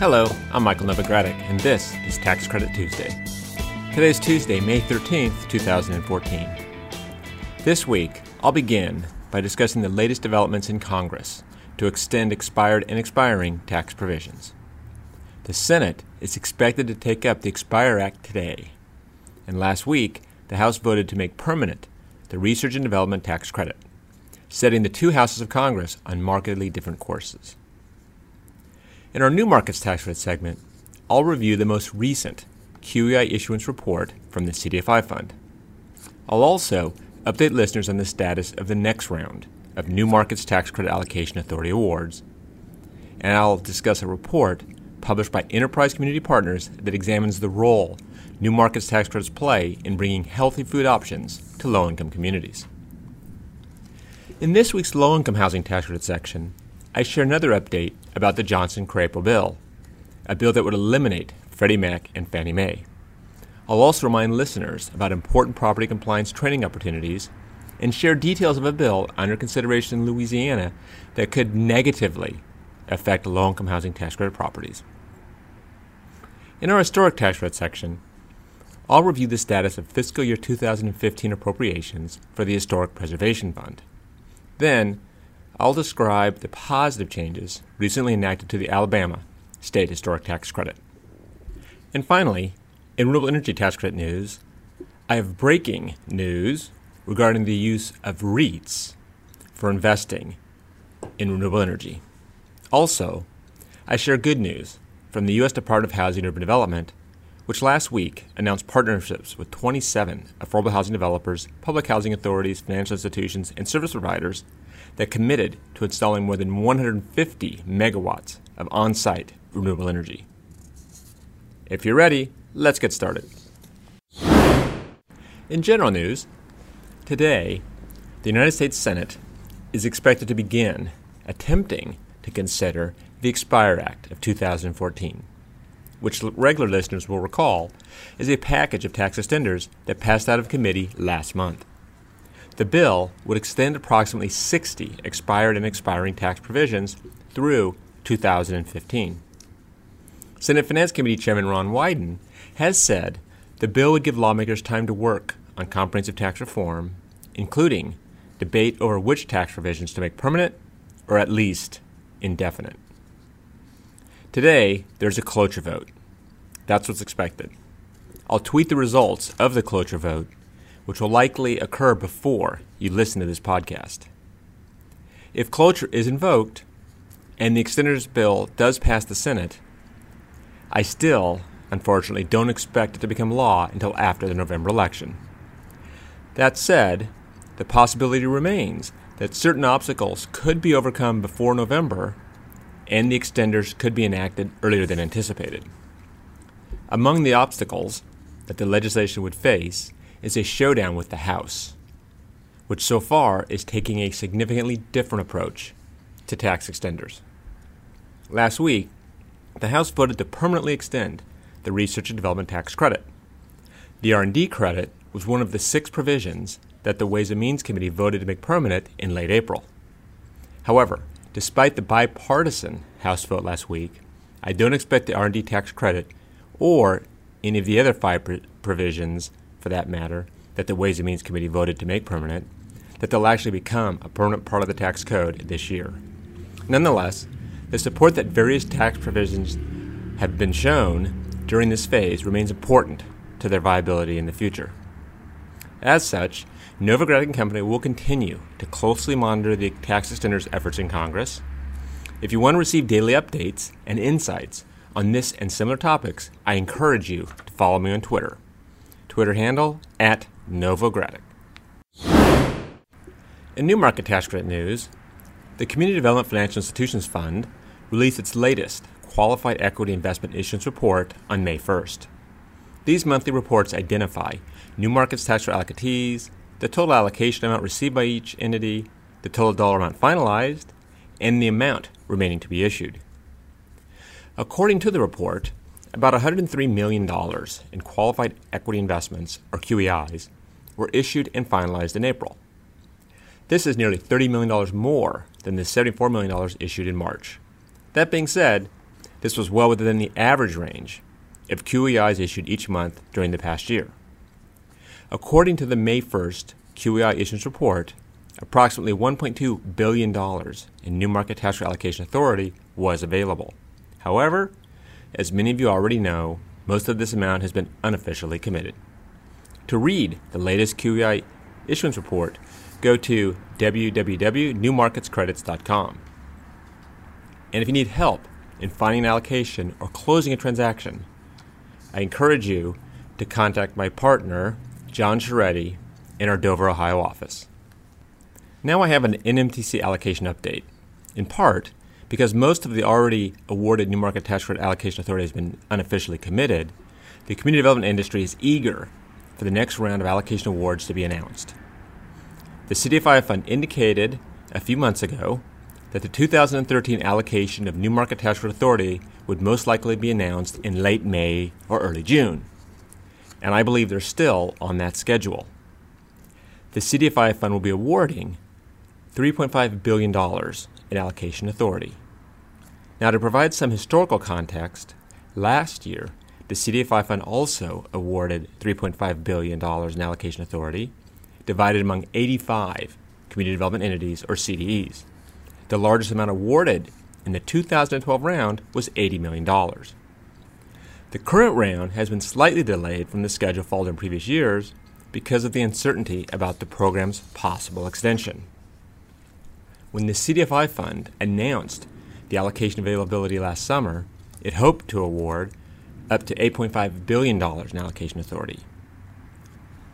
Hello, I'm Michael Novogradac, and this is Tax Credit Tuesday. Today's Tuesday, May 13th, 2014. This week, I'll begin by discussing the latest developments in Congress to extend expired and expiring tax provisions. The Senate is expected to take up the Expire Act today, and last week, the House voted to make permanent the Research and Development Tax Credit, setting the two houses of Congress on markedly different courses. In our New Markets Tax Credit segment, I'll review the most recent QEI issuance report from the CDFI Fund. I'll also update listeners on the status of the next round of New Markets Tax Credit Allocation Authority awards, and I'll discuss a report published by Enterprise Community Partners that examines the role New Markets tax credits play in bringing healthy food options to low income communities. In this week's low income housing tax credit section, I share another update about the Johnson Crapo bill, a bill that would eliminate Freddie Mac and Fannie Mae. I'll also remind listeners about important property compliance training opportunities and share details of a bill under consideration in Louisiana that could negatively affect low income housing tax credit properties. In our historic tax credit section, I'll review the status of fiscal year 2015 appropriations for the Historic Preservation Fund. Then, I'll describe the positive changes recently enacted to the Alabama State Historic Tax Credit. And finally, in renewable energy tax credit news, I have breaking news regarding the use of REITs for investing in renewable energy. Also, I share good news from the U.S. Department of Housing and Urban Development, which last week announced partnerships with 27 affordable housing developers, public housing authorities, financial institutions, and service providers that committed to installing more than 150 megawatts of on site renewable energy. If you're ready, let's get started. In general news, today, the United States Senate is expected to begin attempting to consider the Expire Act of 2014, which regular listeners will recall is a package of tax extenders that passed out of committee last month. The bill would extend approximately 60 expired and expiring tax provisions through 2015. Senate Finance Committee Chairman Ron Wyden has said the bill would give lawmakers time to work on comprehensive tax reform, including debate over which tax provisions to make permanent or at least indefinite. Today, there's a cloture vote. That's what's expected. I'll tweet the results of the cloture vote, which will likely occur before you listen to this podcast. If cloture is invoked and the extenders bill does pass the Senate, I still, unfortunately, don't expect it to become law until after the November election. That said, the possibility remains that certain obstacles could be overcome before November and the extenders could be enacted earlier than anticipated. Among the obstacles that the legislation would face is a showdown with the House, which so far is taking a significantly different approach to tax extenders. Last week, the House voted to permanently extend the Research and Development Tax Credit. The R&D credit was one of the six provisions that the Ways and Means Committee voted to make permanent in late April. However, despite the bipartisan House vote last week, I don't expect the R&D tax credit or any of the other five pr- provisions, for that matter, that the Ways and Means Committee voted to make permanent, that they'll actually become a permanent part of the tax code this year. Nonetheless, the support that various tax provisions have been shown during this phase remains important to their viability in the future. As such, Novogradac and Company will continue to closely monitor the tax extenders' efforts in Congress. If you want to receive daily updates and insights on this and similar topics, I encourage you to follow me on Twitter. Twitter handle at Novogradac. In new market tax credit news, the Community Development Financial Institutions Fund released its latest Qualified Equity Investment Issuance Report on May 1st. These monthly reports identify new markets tax credit allocatees, the total allocation amount received by each entity, the total dollar amount finalized, and the amount remaining to be issued. According to the report, about $103 million in qualified equity investments, or QEIs, were issued and finalized in April. This is nearly $30 million more than the $74 million issued in March. That being said, this was well within the average range of QEIs issued each month during the past year. According to the May 1st QEI issuance report, approximately $1.2 billion in new market tax allocation authority was available. However, as many of you already know, most of this amount has been unofficially committed. To read the latest QEI issuance report, go to www.newmarketscredits.com. And if you need help in finding an allocation or closing a transaction, I encourage you to contact my partner, John Chiaretti, in our Dover, Ohio office. Now I have an NMTC allocation update, in part because most of the already awarded New Market Tax Credit Allocation Authority has been unofficially committed. The community development industry is eager for the next round of allocation awards to be announced. The CDFI fund indicated a few months ago that the 2013 allocation of New Market Tax Credit Authority would most likely be announced in late May or early June. And I believe they're still on that schedule. The CDFI fund will be awarding $3.5 billion in allocation authority. Now, to provide some historical context, last year the CDFI fund also awarded $3.5 billion in allocation authority, divided among 85 community development entities or CDEs. The largest amount awarded in the 2012 round was $80 million. The current round has been slightly delayed from the schedule followed in previous years because of the uncertainty about the program's possible extension. When the CDFI fund announced the allocation availability last summer, it hoped to award up to $8.5 billion in allocation authority.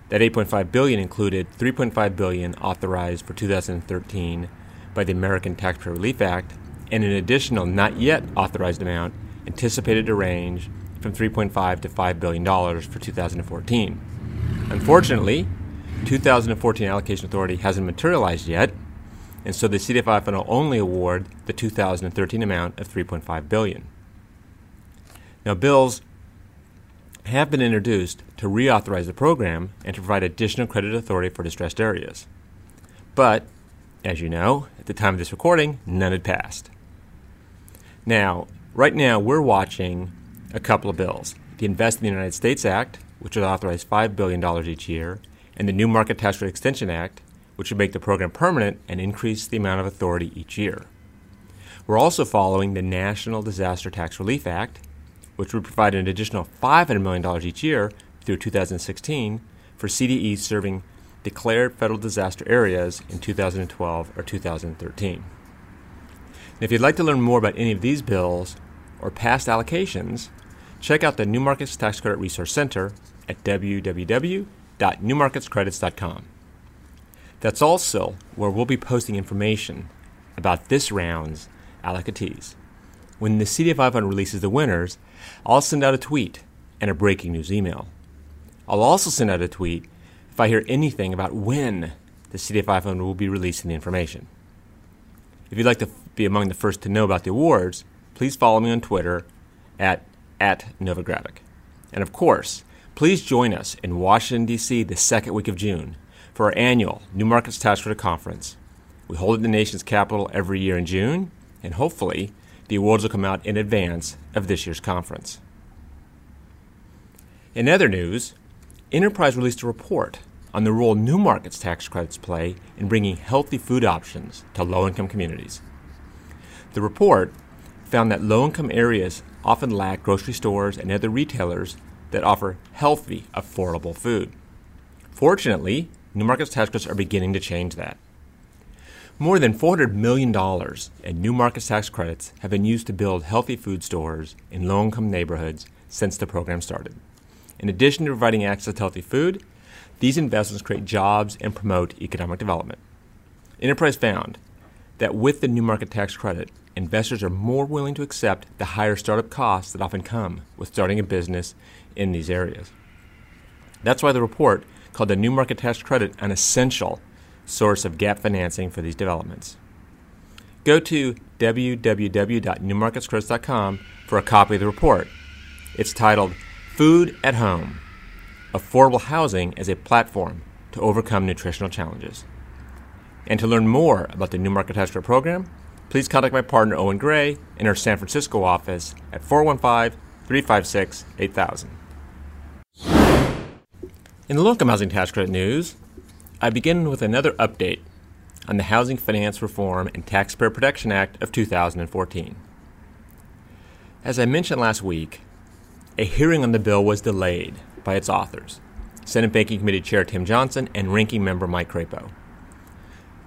That 8.5 billion included 3.5 billion authorized for 2013 by the American Taxpayer Relief Act and an additional not yet authorized amount anticipated to range from 3.5 to 5 billion dollars for 2014. Unfortunately, 2014 allocation authority hasn't materialized yet, and so the CDFI fund will only award the 2013 amount of 3.5 billion. Now, bills have been introduced to reauthorize the program and to provide additional credit authority for distressed areas. But, as you know, at the time of this recording, none had passed. Now, right now, we're watching a couple of bills the Invest in the United States Act, which would authorize $5 billion each year, and the New Market Tax Credit Extension Act, which would make the program permanent and increase the amount of authority each year. We're also following the National Disaster Tax Relief Act, which would provide an additional $500 million each year through 2016 for CDEs serving declared federal disaster areas in 2012 or 2013. And if you'd like to learn more about any of these bills or past allocations, check out the New Markets Tax Credit Resource Center at www.newmarketscredits.com. That's also where we'll be posting information about this round's allocatees. When the CDFI fund releases the winners, I'll send out a tweet and a breaking news email. I'll also send out a tweet if I hear anything about when the CDFI fund will be releasing the information. If you'd like to be among the first to know about the awards, please follow me on Twitter at, at. And of course, please join us in Washington, D.C. the second week of June for our annual New Markets Tax Credit Conference. We hold it in the nation's capital every year in June, and hopefully, the awards will come out in advance of this year's conference. In other news, Enterprise released a report on the role new markets tax credits play in bringing healthy food options to low income communities. The report found that low income areas often lack grocery stores and other retailers that offer healthy, affordable food. Fortunately, new markets tax credits are beginning to change that. More than $400 million in new markets tax credits have been used to build healthy food stores in low income neighborhoods since the program started. In addition to providing access to healthy food, these investments create jobs and promote economic development. Enterprise found that with the new market tax credit, investors are more willing to accept the higher startup costs that often come with starting a business in these areas. That's why the report called the new market tax credit an essential source of gap financing for these developments. Go to www.newmarketscredits.com for a copy of the report. It's titled Food at Home Affordable Housing as a Platform to Overcome Nutritional Challenges. And to learn more about the New Market Tax Credit program, please contact my partner Owen Gray in our San Francisco office at 415 356 8000. In the income housing tax credit news, I begin with another update on the Housing Finance Reform and Taxpayer Protection Act of 2014. As I mentioned last week, a hearing on the bill was delayed by its authors, Senate Banking Committee Chair Tim Johnson and Ranking Member Mike Crapo.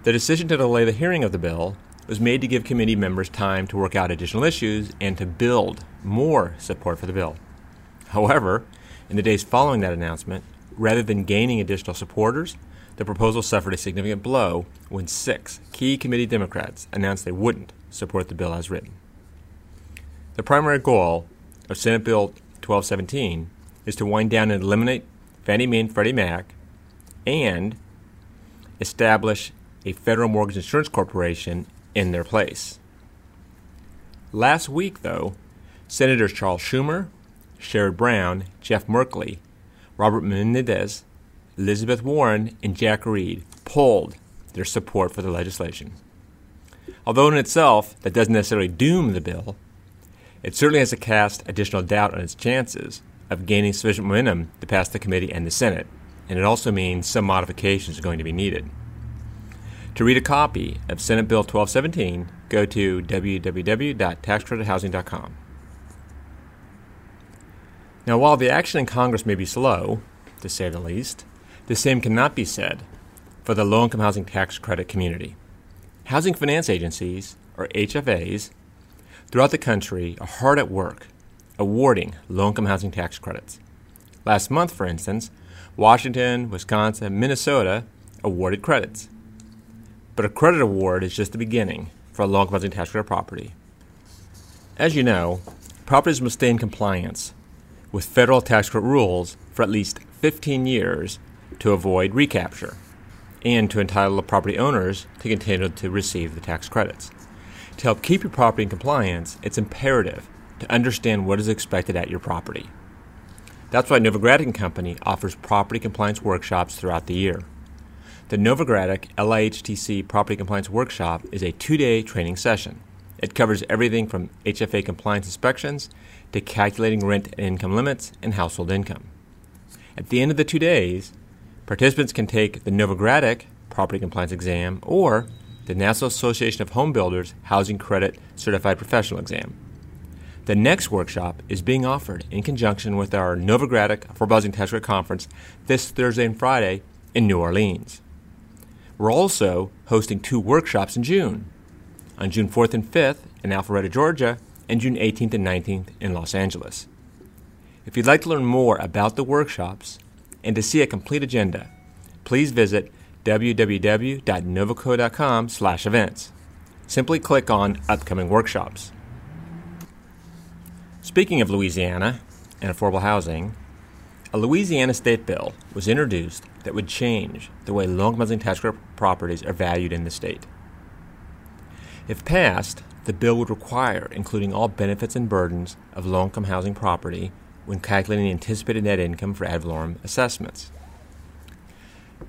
The decision to delay the hearing of the bill was made to give committee members time to work out additional issues and to build more support for the bill. However, in the days following that announcement, rather than gaining additional supporters, the proposal suffered a significant blow when six key committee Democrats announced they wouldn't support the bill as written. The primary goal of Senate Bill 1217 is to wind down and eliminate Fannie Mae and Freddie Mac and establish a federal mortgage insurance corporation in their place. Last week, though, Senators Charles Schumer, Sherrod Brown, Jeff Merkley, Robert Menendez, Elizabeth Warren, and Jack Reed pulled their support for the legislation. Although in itself that doesn't necessarily doom the bill, it certainly has to cast additional doubt on its chances of gaining sufficient momentum to pass the committee and the Senate, and it also means some modifications are going to be needed. To read a copy of Senate Bill 1217, go to www.taxcredithousing.com. Now, while the action in Congress may be slow, to say the least, the same cannot be said for the low income housing tax credit community. Housing finance agencies, or HFAs, throughout the country are hard at work awarding low income housing tax credits. Last month, for instance, Washington, Wisconsin, Minnesota awarded credits. But a credit award is just the beginning for a low income housing tax credit property. As you know, properties must stay in compliance with federal tax credit rules for at least 15 years to avoid recapture and to entitle the property owners to continue to receive the tax credits. To help keep your property in compliance, it's imperative to understand what is expected at your property. That's why Novogradac Company offers property compliance workshops throughout the year. The Novogradac LIHTC Property Compliance Workshop is a two day training session. It covers everything from HFA compliance inspections to calculating rent and income limits and household income. At the end of the two days, participants can take the Novogradac Property Compliance Exam or the National Association of Home Builders Housing Credit Certified Professional Exam. The next workshop is being offered in conjunction with our Novogradac for Buzzing Credit Conference this Thursday and Friday in New Orleans. We're also hosting two workshops in June on June 4th and 5th in Alpharetta, Georgia, and June 18th and 19th in Los Angeles. If you'd like to learn more about the workshops and to see a complete agenda, please visit www.novoco.com/events. Simply click on upcoming workshops. Speaking of Louisiana and affordable housing, a Louisiana state bill was introduced that would change the way low-income housing tax credit properties are valued in the state. If passed, the bill would require including all benefits and burdens of low income housing property when calculating anticipated net income for ad valorem assessments.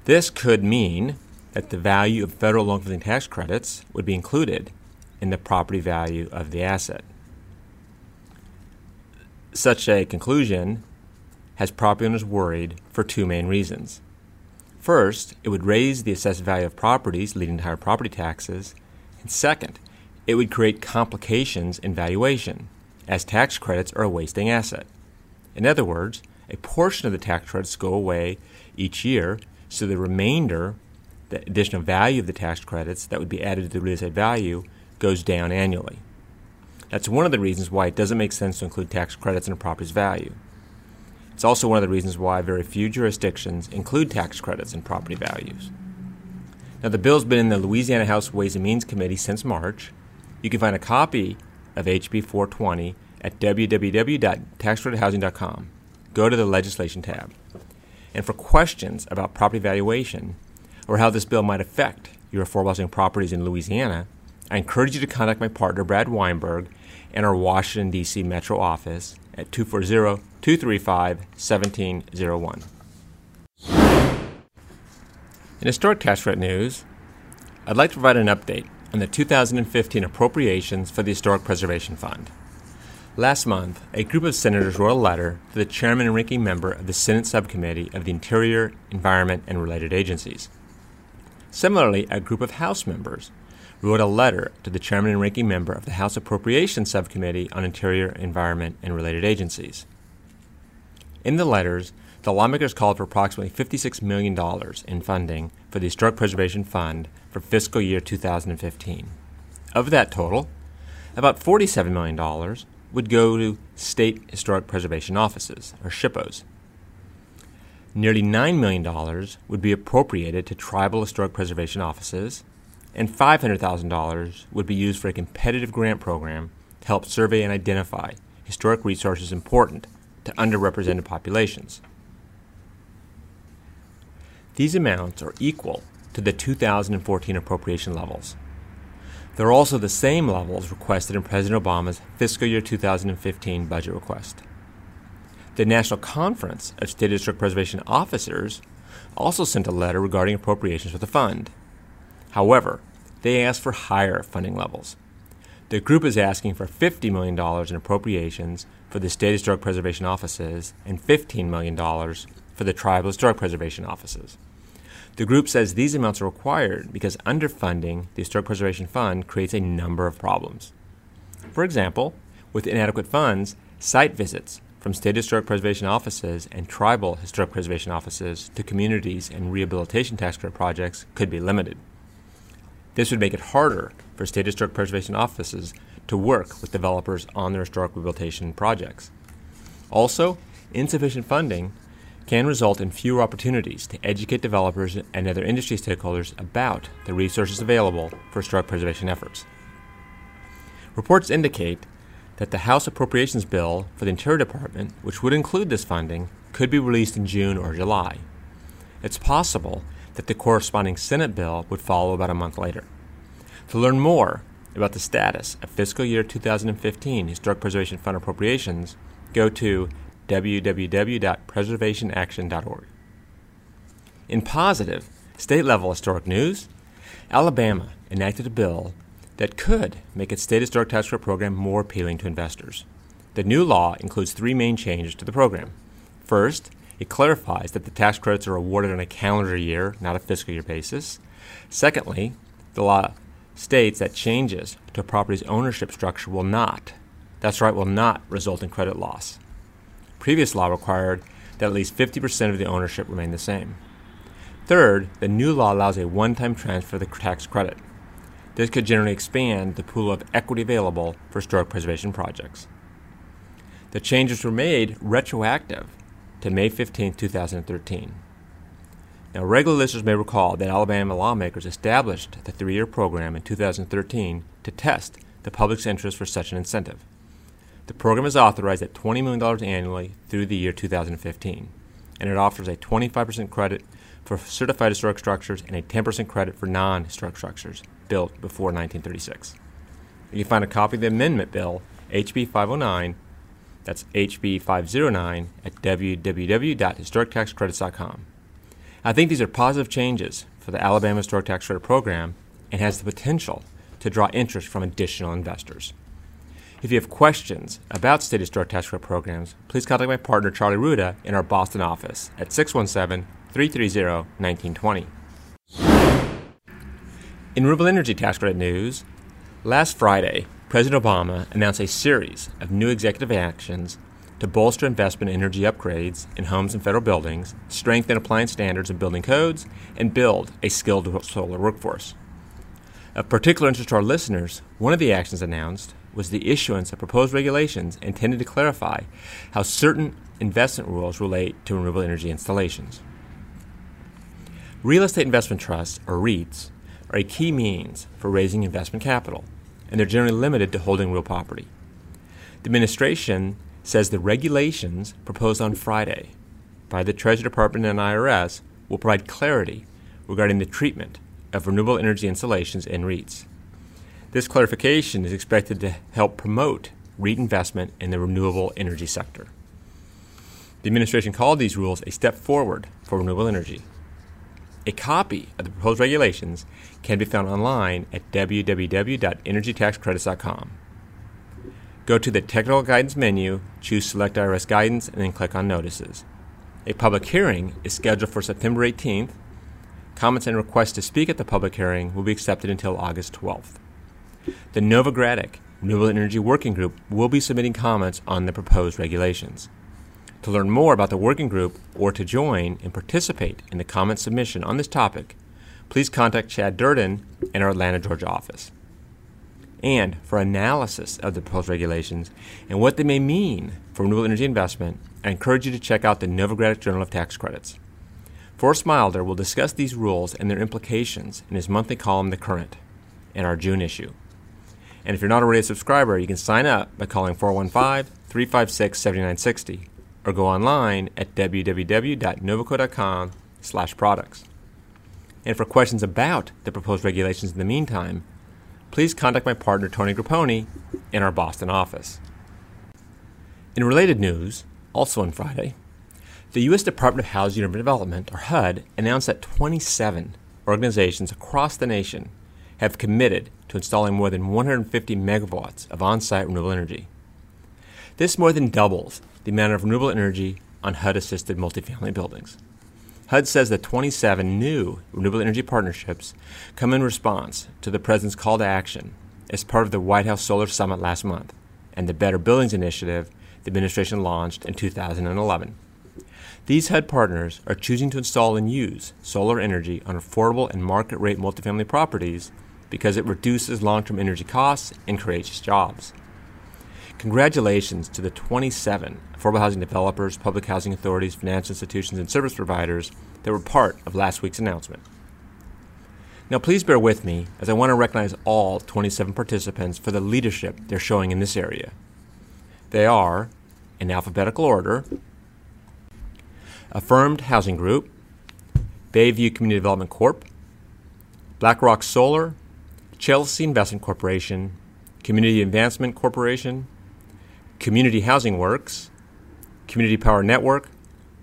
This could mean that the value of federal low income tax credits would be included in the property value of the asset. Such a conclusion has property owners worried for two main reasons. First, it would raise the assessed value of properties, leading to higher property taxes, and second, it would create complications in valuation, as tax credits are a wasting asset. In other words, a portion of the tax credits go away each year, so the remainder, the additional value of the tax credits that would be added to the real estate value, goes down annually. That's one of the reasons why it doesn't make sense to include tax credits in a property's value. It's also one of the reasons why very few jurisdictions include tax credits in property values. Now, the bill's been in the Louisiana House Ways and Means Committee since March. You can find a copy of HB 420 at www.taxcredithousing.com. Go to the Legislation tab. And for questions about property valuation or how this bill might affect your affordable housing properties in Louisiana, I encourage you to contact my partner, Brad Weinberg, in our Washington, D.C. metro office at 240 235 1701. In historic tax credit news, I'd like to provide an update on the 2015 appropriations for the Historic Preservation Fund. Last month, a group of senators wrote a letter to the chairman and ranking member of the Senate Subcommittee of the Interior, Environment, and Related Agencies. Similarly, a group of House members wrote a letter to the chairman and ranking member of the House Appropriations Subcommittee on Interior, Environment, and Related Agencies. In the letters, the lawmakers called for approximately $56 million in funding for the Historic Preservation Fund for fiscal year 2015. Of that total, about $47 million would go to state historic preservation offices, or SHPOs. Nearly $9 million would be appropriated to tribal historic preservation offices, and $500,000 would be used for a competitive grant program to help survey and identify historic resources important to underrepresented populations. These amounts are equal to the 2014 appropriation levels. They're also the same levels requested in President Obama's fiscal year 2015 budget request. The National Conference of State Historic Preservation Officers also sent a letter regarding appropriations for the fund. However, they asked for higher funding levels. The group is asking for $50 million in appropriations for the State Historic Preservation Offices and $15 million for the tribal historic preservation offices. The group says these amounts are required because underfunding the Historic Preservation Fund creates a number of problems. For example, with inadequate funds, site visits from state historic preservation offices and tribal historic preservation offices to communities and rehabilitation tax credit projects could be limited. This would make it harder for state historic preservation offices to work with developers on their historic rehabilitation projects. Also, insufficient funding can result in fewer opportunities to educate developers and other industry stakeholders about the resources available for historic preservation efforts. Reports indicate that the House Appropriations Bill for the Interior Department, which would include this funding, could be released in June or July. It's possible that the corresponding Senate bill would follow about a month later. To learn more about the status of fiscal year 2015 Historic Preservation Fund appropriations, go to www.preservationaction.org. In positive, state level historic news, Alabama enacted a bill that could make its state historic tax credit program more appealing to investors. The new law includes three main changes to the program. First, it clarifies that the tax credits are awarded on a calendar year, not a fiscal year basis. Secondly, the law states that changes to a property's ownership structure will not, that's right, will not result in credit loss. Previous law required that at least 50% of the ownership remain the same. Third, the new law allows a one time transfer of the tax credit. This could generally expand the pool of equity available for historic preservation projects. The changes were made retroactive to May 15, 2013. Now, regular listeners may recall that Alabama lawmakers established the three year program in 2013 to test the public's interest for such an incentive. The program is authorized at $20 million annually through the year 2015, and it offers a 25% credit for certified historic structures and a 10% credit for non historic structures built before 1936. You can find a copy of the amendment bill, HB 509, that's HB 509, at www.historictaxcredits.com. I think these are positive changes for the Alabama Historic Tax Credit Program and has the potential to draw interest from additional investors. If you have questions about state historic tax credit programs, please contact my partner Charlie Rhuda in our Boston office at 617 330 1920. In renewable energy tax credit news, last Friday, President Obama announced a series of new executive actions to bolster investment in energy upgrades in homes and federal buildings, strengthen appliance standards and building codes, and build a skilled solar workforce. Of particular interest to our listeners, one of the actions announced was the issuance of proposed regulations intended to clarify how certain investment rules relate to renewable energy installations. Real estate investment trusts, or REITs, are a key means for raising investment capital, and they're generally limited to holding real property. The administration says the regulations proposed on Friday by the Treasury Department and IRS will provide clarity regarding the treatment of renewable energy installations in REITs. This clarification is expected to help promote REIT investment in the renewable energy sector. The administration called these rules a step forward for renewable energy. A copy of the proposed regulations can be found online at www.energytaxcredits.com. Go to the Technical Guidance menu, choose Select IRS Guidance, and then click on Notices. A public hearing is scheduled for September 18th. Comments and requests to speak at the public hearing will be accepted until August 12th. The Novogradac Renewable Energy Working Group will be submitting comments on the proposed regulations. To learn more about the working group or to join and participate in the comment submission on this topic, please contact Chad Durden in our Atlanta, Georgia office. And for analysis of the proposed regulations and what they may mean for renewable energy investment, I encourage you to check out the Novogradac Journal of Tax Credits. Forrest Milder will discuss these rules and their implications in his monthly column, The Current, in our June issue. And if you're not already a subscriber, you can sign up by calling 415 356 7960 or go online at www.novoco.com slash products. And for questions about the proposed regulations in the meantime, please contact my partner Tony Grappone in our Boston office. In related news, also on Friday, the U.S. Department of Housing and Urban Development, or HUD, announced that 27 organizations across the nation have committed to installing more than 150 megawatts of on site renewable energy. This more than doubles the amount of renewable energy on HUD assisted multifamily buildings. HUD says that 27 new renewable energy partnerships come in response to the President's call to action as part of the White House Solar Summit last month and the Better Buildings Initiative the administration launched in 2011. These HUD partners are choosing to install and use solar energy on affordable and market rate multifamily properties because it reduces long term energy costs and creates jobs. Congratulations to the 27 affordable housing developers, public housing authorities, financial institutions, and service providers that were part of last week's announcement. Now, please bear with me as I want to recognize all 27 participants for the leadership they're showing in this area. They are, in alphabetical order, Affirmed Housing Group, Bayview Community Development Corp., BlackRock Solar, Chelsea Investment Corporation, Community Advancement Corporation, Community Housing Works, Community Power Network,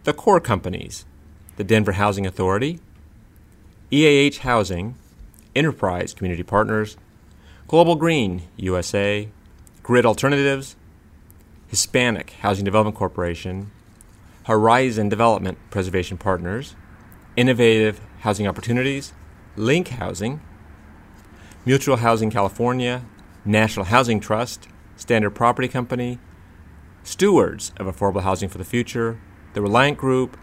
the core companies, the Denver Housing Authority, EAH Housing, Enterprise Community Partners, Global Green USA, Grid Alternatives, Hispanic Housing Development Corporation, Horizon Development Preservation Partners, Innovative Housing Opportunities, Link Housing, Mutual Housing California, National Housing Trust, Standard Property Company, Stewards of Affordable Housing for the Future, the Reliant Group,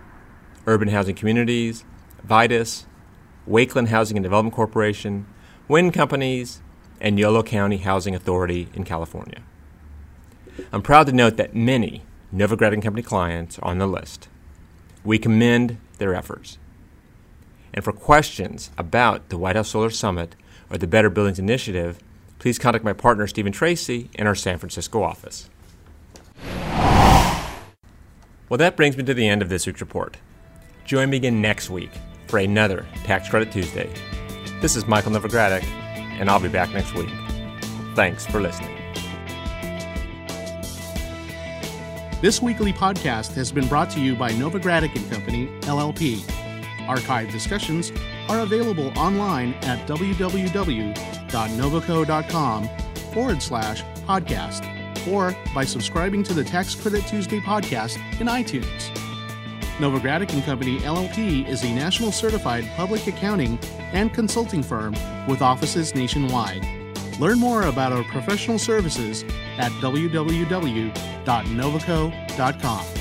Urban Housing Communities, Vitus, Wakeland Housing and Development Corporation, Winn Companies, and Yolo County Housing Authority in California. I'm proud to note that many Novogradac Company clients are on the list. We commend their efforts. And for questions about the White House Solar Summit or the Better Buildings Initiative, please contact my partner Stephen Tracy in our San Francisco office. Well, that brings me to the end of this week's report. Join me again next week for another Tax Credit Tuesday. This is Michael Novogradac, and I'll be back next week. Thanks for listening. This weekly podcast has been brought to you by Novogradac and Company, LLP. Archived discussions are available online at www.novoco.com forward slash podcast or by subscribing to the Tax Credit Tuesday podcast in iTunes. Novogradac and Company LLP is a national certified public accounting and consulting firm with offices nationwide. Learn more about our professional services at www.novoco.com.